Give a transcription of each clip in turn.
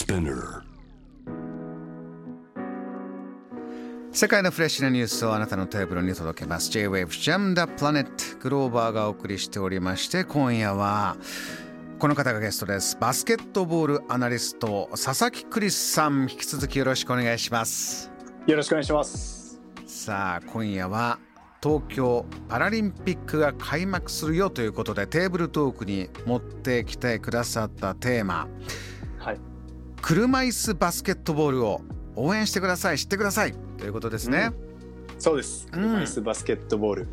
Spinner. 世界のフレッシュなニュースをあなたのテーブルに届けます。J-Wave Jam the Planet グローバーがお送りしておりまして今夜はこの方がゲストです。バスケットボールアナリスト佐々木クリスさん引き続きよろしくお願いします。よろしくお願いします。さあ今夜は東京パラリンピックが開幕するよということでテーブルトークに持ってきてくださったテーマ、はい、車椅子バスケットボールを応援してください。知ってください。ということですね、うん、そうです。車椅子バスケットボール、うん、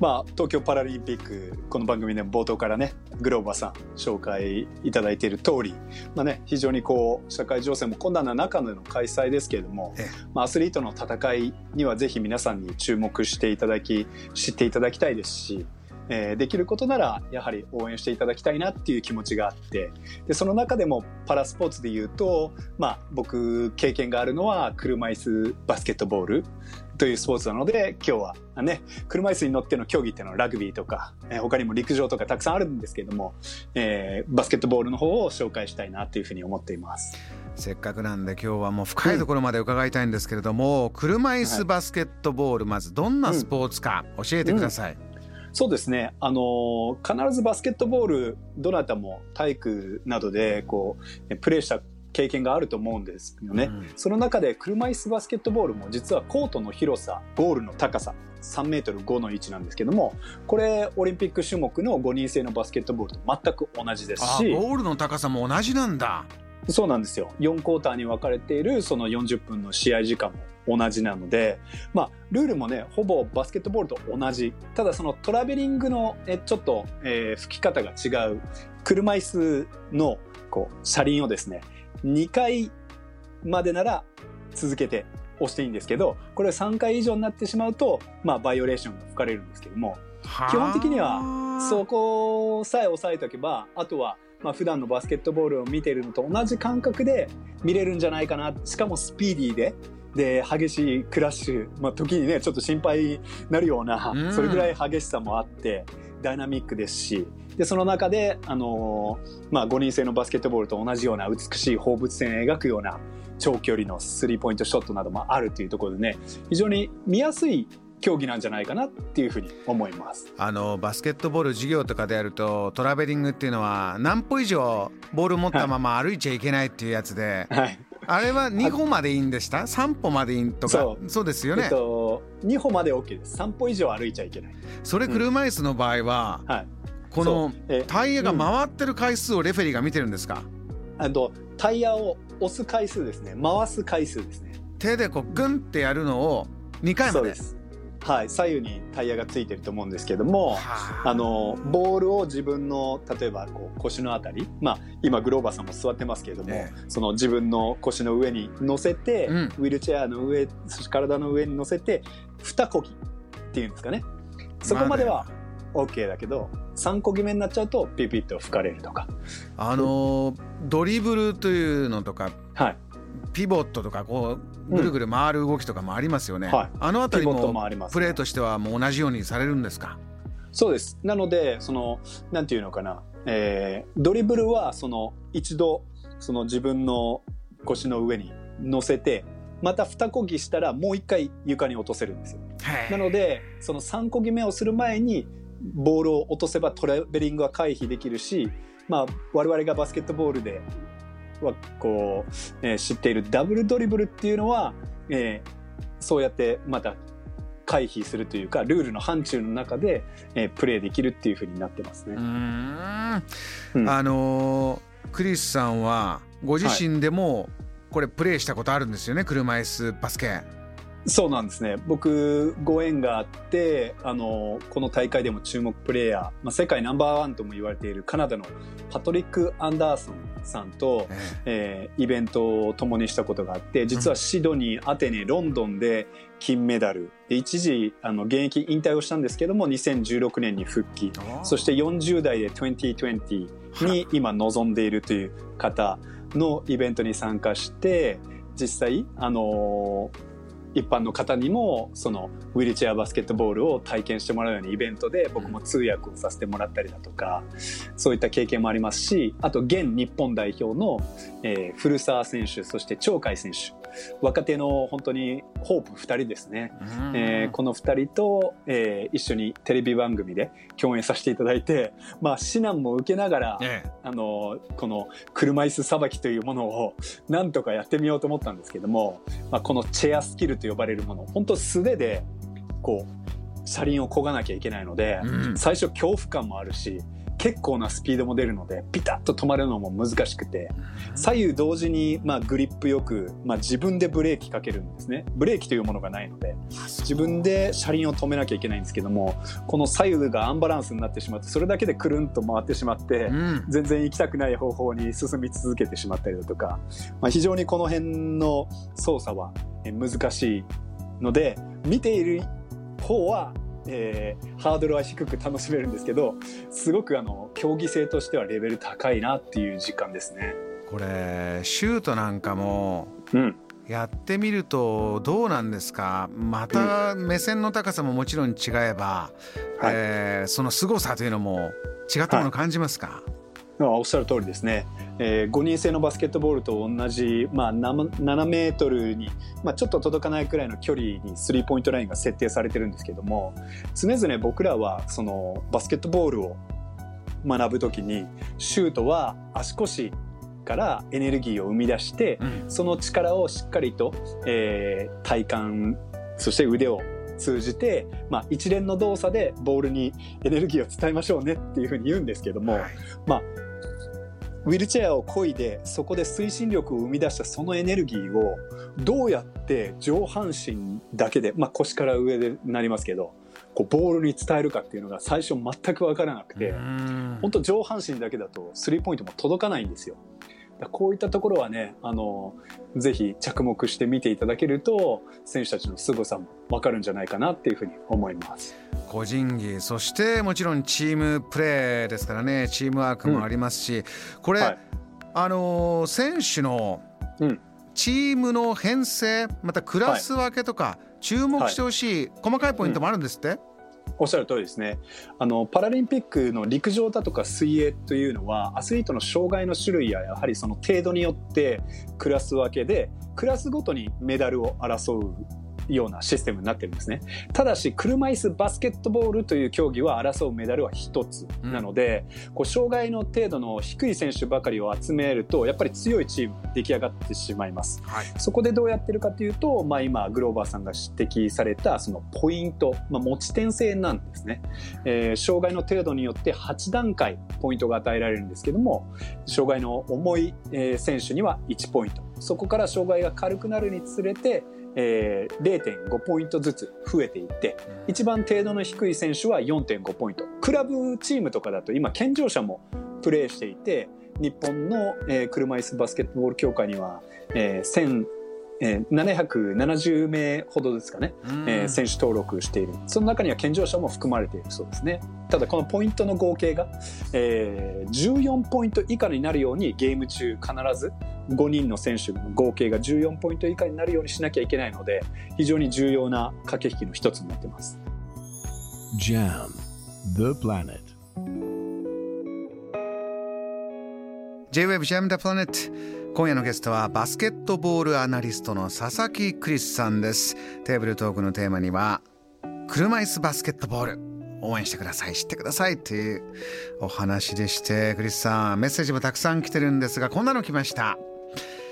まあ東京パラリンピックこの番組で冒頭からねグローバーさん紹介いただいている通りまあね非常にこう社会情勢も困難な中での開催ですけれども、まあ、アスリートの戦いにはぜひ皆さんに注目していただき知っていただきたいですしえー、できることならやはり応援していただきたいなっていう気持ちがあってでその中でもパラスポーツでいうと、まあ、僕経験があるのは車椅子バスケットボールというスポーツなので今日はね車椅子に乗っての競技っていうのはラグビーとか、えー、他にも陸上とかたくさんあるんですけれども、えー、バスケットボールの方を紹介したいなというふうに思っています。せっかくなんで今日はもう深いところまで伺いたいんですけれども、うん、車椅子バスケットボール、まずどんなスポーツか教えてください。うんそうですね。あの、必ずバスケットボール、どなたも体育などで、こう、プレーした経験があると思うんですよね。うん、その中で車椅子バスケットボールも実はコートの広さ、ゴールの高さ、3メートル5の位置なんですけども、これオリンピック種目の5人制のバスケットボールと全く同じですし、ゴールの高さも同じなんだ。そうなんですよ。4クォーターに分かれているその40分の試合時間も同じなので、まあ、ルールもね、ほぼバスケットボールと同じ。ただそのトラベリングのえちょっと、えー、吹き方が違う車椅子のこう車輪をですね、2回までなら続けて押していいんですけど、これ3回以上になってしまうと、まあ、バイオレーションが吹かれるんですけども、基本的にはそこさえ押さえておけば、あとはまあ、普段のバスケットボールを見ているのと同じ感覚で見れるんじゃないかな。しかもスピーディーで。で激しいクラッシュ、まあ、時にねちょっと心配になるような、うん、それぐらい激しさもあってダイナミックですし。でその中で、あのー、まあ、5人制のバスケットボールと同じような美しい放物線を描くような長距離のスリーポイントショットなどもあるというところでね非常に見やすい競技なんじゃないかなっていうふうに思います。あのバスケットボール授業とかでやるとトラベリングっていうのは何歩以上ボール持ったまま歩いちゃいけないっていうやつで、はい、あれは2歩までいいんでした？3歩までいいとか？そう。ですよね、えっと、2歩まで OK です。3歩以上歩いちゃいけない。それ車椅子の場合は、うん、はい、このタイヤが回ってる回数をレフェリーが見てるんですか、あとタイヤを押す回数ですね。回す回数ですね。手でこうグンってやるのを2回まではい、左右にタイヤがついてると思うんですけども、あのボールを自分の例えばこう腰のあたり、まあ、今グローバーさんも座ってますけれども、えその自分の腰の上に乗せて、うん、ウィルチェアの上体の上に乗せて二こぎっていうんですかね。そこまでは OK だけど3こぎ目になっちゃうとピピッと吹かれるとか。あのドリブルというのとか、はい、ピボットとかこうぐるぐる回る動きとかもありますよね、うん。はい、あの辺りもプレーとしてはもう同じようにされるんですか？そうです。なのでそのなんていうのかな、えー、ドリブルはその一度その自分の腰の上に乗せてまた二こぎしたらもう一回床に落とせるんですよ。なのでその3こぎ目をする前にボールを落とせばトラベリングは回避できるしまあ我々がバスケットボールではこう、えー、知っているダブルドリブルっていうのは、えー、そうやってまた回避するというかルールの範疇の中で、えー、プレーできるっていうふうになってますね。うん、あのー、クリスさんはご自身でもこれプレーしたことあるんですよね、はい、車椅子バスケ。そうなんですね。僕、ご縁があって、あの、この大会でも注目プレーヤー、まあ、世界ナンバーワンとも言われているカナダのパトリック・アンダーソンさんと、ええー、イベントを共にしたことがあって、実はシドニー、アテネ、ロンドンで金メダル。で一時、あの、現役引退をしたんですけども、2016年に復帰。そして40代で2020に今臨んでいるという方のイベントに参加して、実際、あのー一般の方にもそのウィルチェアバスケットボールを体験してもらうようなイベントで僕も通訳をさせてもらったりだとかそういった経験もありますしあと現日本代表の、えー、古澤選手そして鳥海選手若手の本当にホープ2人ですね、えー、この2人と、えー、一緒にテレビ番組で共演させていただいて、まあ、指南も受けながら、ええ、あのこの車椅子さばきというものをなんとかやってみようと思ったんですけども、まあ、このチェアスキルと呼ばれるもの本当素手でこう車輪を漕がなきゃいけないので、うん、最初恐怖感もあるし結構なスピードも出るのでピタッと止まるのも難しくて左右同時に、まあ、グリップよく、まあ、自分でブレーキかけるんですね。ブレーキというものがないので自分で車輪を止めなきゃいけないんですけどもこの左右がアンバランスになってしまってそれだけでくるんと回ってしまって、うん、全然行きたくない方法に進み続けてしまったりだとか、まあ、非常にこの辺の操作は難しいので見ている方はえー、ハードルは低く楽しめるんですけどすごくあの競技性としてはレベル高いなっていう実感ですね。これシュートなんかも、やってみるとどうなんですか？また目線の高さももちろん違えば、うん、えー、その凄さというのも違ったものを感じますか、はいおっしゃる通りですね、えー、5人制のバスケットボールと同じ、まあ、7メートルに、まあ、ちょっと届かないくらいの距離にスリーポイントラインが設定されてるんですけども常々僕らはそのバスケットボールを学ぶ時にシュートは足腰からエネルギーを生み出して、うん、その力をしっかりと、えー、体幹そして腕を通じて、まあ、一連の動作でボールにエネルギーを伝えましょうねっていうふうに言うんですけども、はい、まあウィルチェアを漕いでそこで推進力を生み出したそのエネルギーをどうやって上半身だけで、まあ、腰から上でなりますけどこうボールに伝えるかっていうのが最初全く分からなくて本当上半身だけだとスリーポイントも届かないんですよ。こういったところはね、あの、ぜひ着目して見ていただけると、選手たちの凄さもわかるんじゃないかなっていうふうに思います。個人技、そしてもちろんチームプレーですからね、チームワークもありますし、うん、これ、はい、あの選手のチームの編成、またクラス分けとか、注目してほしい細かいポイントもあるんですって、はいおっしゃる通りですね。あのパラリンピックの陸上だとか水泳というのはアスリートの障害の種類ややはりその程度によってクラス分けでクラスごとにメダルを争うようなシステムになってるんですね。ただし、車椅子バスケットボールという競技は争うメダルは1つなので、うん、こう障害の程度の低い選手ばかりを集めると、やっぱり強いチームが出来上がってしまいます。はい、そこでどうやってるかというと、まあ、今、グローバーさんが指摘されたそのポイント、まあ、持ち点制なんですね。えー、障害の程度によって8段階ポイントが与えられるんですけども、障害の重い、えー、選手には1ポイント。そこから障害が軽くなるにつれて、えー、0.5ポイントずつ増えていって一番程度の低い選手は4.5ポイント。クラブチームとかだと今健常者もプレーしていて日本の、えー、車椅子バスケットボール協会には、えー、えー、770名ほどですかね、えー、選手登録している。その中には健常者も含まれているそうですね。ただこのポイントの合計が、えー、14ポイント以下になるようにゲーム中必ず5人の選手の合計が14ポイント以下になるようにしなきゃいけないので非常に重要な駆け引きの一つになっています。JAM The Planet. J-Web Jam the Planet 今夜のゲストはバスケットボールアナリストの佐々木クリスさんです。テーブルトークのテーマには車椅子バスケットボール応援してください知ってくださいっていうお話でしてクリスさんメッセージもたくさん来てるんですがこんなの来ました。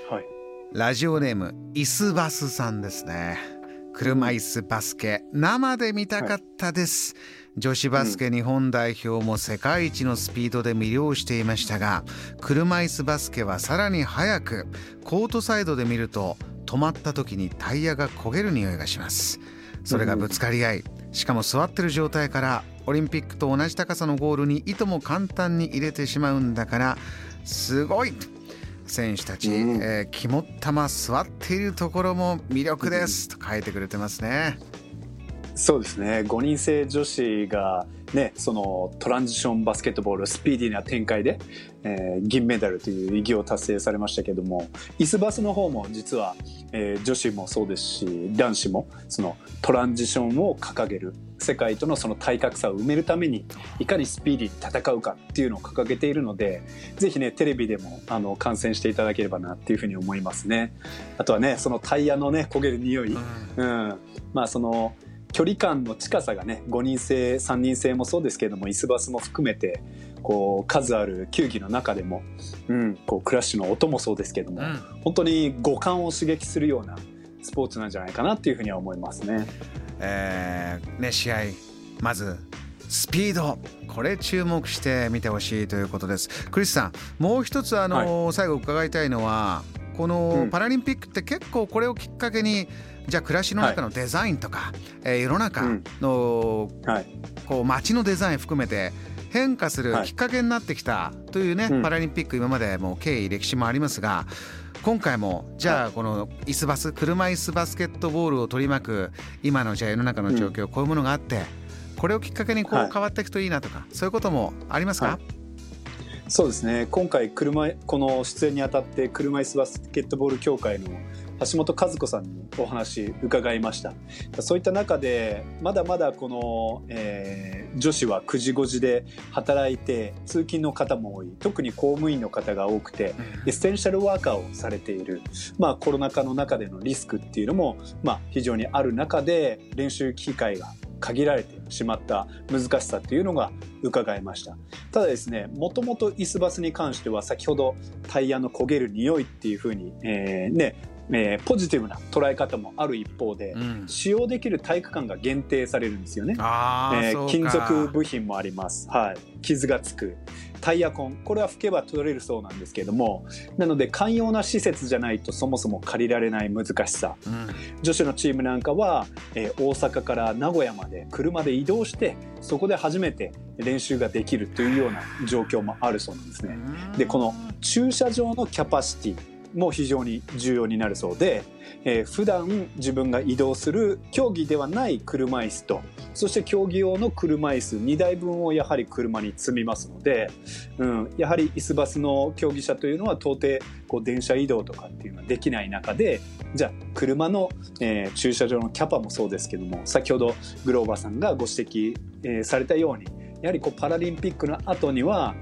はい。ラジオネームイスバスさんですね車椅子バスケ生で見たかったです、はい。女子バスケ日本代表も世界一のスピードで魅了していましたが車椅子バスケはさらに速くコートサイドで見ると止まった時にタイヤが焦げる匂いがします。それがぶつかり合いしかも座ってる状態からオリンピックと同じ高さのゴールにいとも簡単に入れてしまうんだからすごい選手たち、うん、えー、肝っ玉座っているところも魅力ですと書いてくれてますね。そうですね5人制女子がね、そのトランジションバスケットボールスピーディーな展開で、えー、銀メダルという偉業を達成されましたけどもイスバスの方も実は、えー、女子もそうですし男子もそのトランジションを掲げる世界とのその体格差を埋めるためにいかにスピーディーに戦うかっていうのを掲げているのでぜひねテレビでもあの観戦していただければなっていうふうに思いますね。あとはねそのタイヤのね焦げる匂い、うん、まあその距離感の近さがね5人制3人制もそうですけれどもイスバスも含めてこう数ある球技の中でも、うん、こうクラッシュの音もそうですけども、うん、本当に五感を刺激するようなスポーツなんじゃないかなっていうふうには思いますね。えー、ね試合まずスピード。これ注目して見てほしいということです。クリスさんもう一つあの、はい、最後伺いたいのはこのパラリンピックって結構これをきっかけにじゃあ暮らしの中のデザインとか、はい、えー、世の中の、うん。はい、こう街のデザイン含めて変化するきっかけになってきたというね、はい、パラリンピック今までも経緯歴史もありますが今回もじゃあこの椅子バス車椅子バスケットボールを取り巻く今のじゃあ世の中の状況、こういうものがあってこれをきっかけにこう変わっていくといいなとか、そういうこともありますか、そうですね。今回車この出演にあたって車椅子バスケットボール協会の橋本和子さんにお話伺いました。そういった中でまだまだこの、えー、女子は9時5時で働いて通勤の方も多い。特に公務員の方が多くてエッセンシャルワーカーをされている、まあ、コロナ禍の中でのリスクっていうのも、まあ、非常にある中で練習機会が限られてしまった難しさっていうのが伺いました。ただですねもともと椅子バスに関しては先ほどタイヤの焦げる匂いっていうふうに、えー、ねえー、ポジティブな捉え方もある一方で、うん、使用できる体育館が限定されるんですよね、えー、金属部品もあります、はい、傷がつく。タイヤコンこれは拭けば取れるそうなんですけれどもなので寛容な施設じゃないとそもそも借りられない難しさ、うん、女子のチームなんかは、えー、大阪から名古屋まで車で移動してそこで初めて練習ができるというような状況もあるそうなんですね。でこの駐車場のキャパシティも非常に重要になるそうで、えー、普段自分が移動する競技ではない車椅子とそして競技用の車椅子2台分をやはり車に積みますので、うん、やはり椅子バスの競技者というのは到底こう電車移動とかっていうのはできない中でじゃあ車の、えー、駐車場のキャパもそうですけども先ほどグローバーさんがご指摘、えー、されたようにやはりこうパラリンピックの後には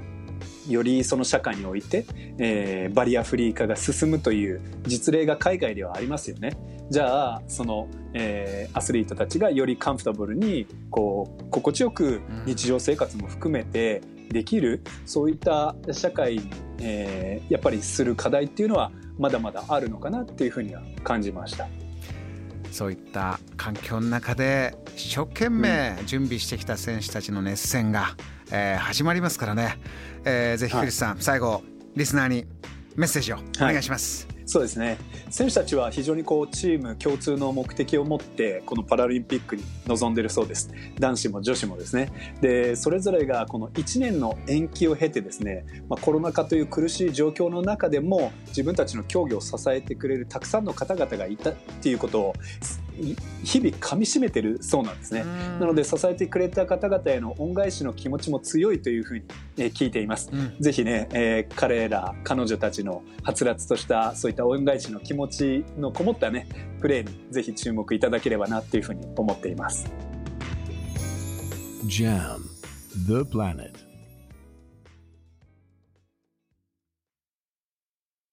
よりその社会において、えー、バリアフリー化が進むという実例が海外ではありますよね。じゃあその、えー、アスリートたちがよりカンフタブルにこう心地よく日常生活も含めてできる、そういった社会に、えー、やっぱりする課題っていうのはまだまだあるのかなっていうふうには感じました。そういった環境の中で一生懸命準備してきた選手たちの熱戦が、えー、始まりますからね、えー、ぜひクリスさん、はい、最後リスナーにメッセージをお願いします。はいそうですね。選手たちは非常にこうチーム共通の目的を持ってこのパラリンピックに臨んでいるそうです。男子も女子もですね。でそれぞれがこの1年の延期を経てですね、まあ、コロナ禍という苦しい状況の中でも自分たちの競技を支えてくれるたくさんの方々がいたっていうことを日々かみしめてるそうなんですね。なので支えてくれた方々への恩返しの気持ちも強いというふうに、え聞いています、うん、ぜひね、えー、彼ら彼女たちのはつらつとしたそういった恩返しの気持ちのこもったねプレーにぜひ注目いただければなっていうふうに思っています。JAM The Planet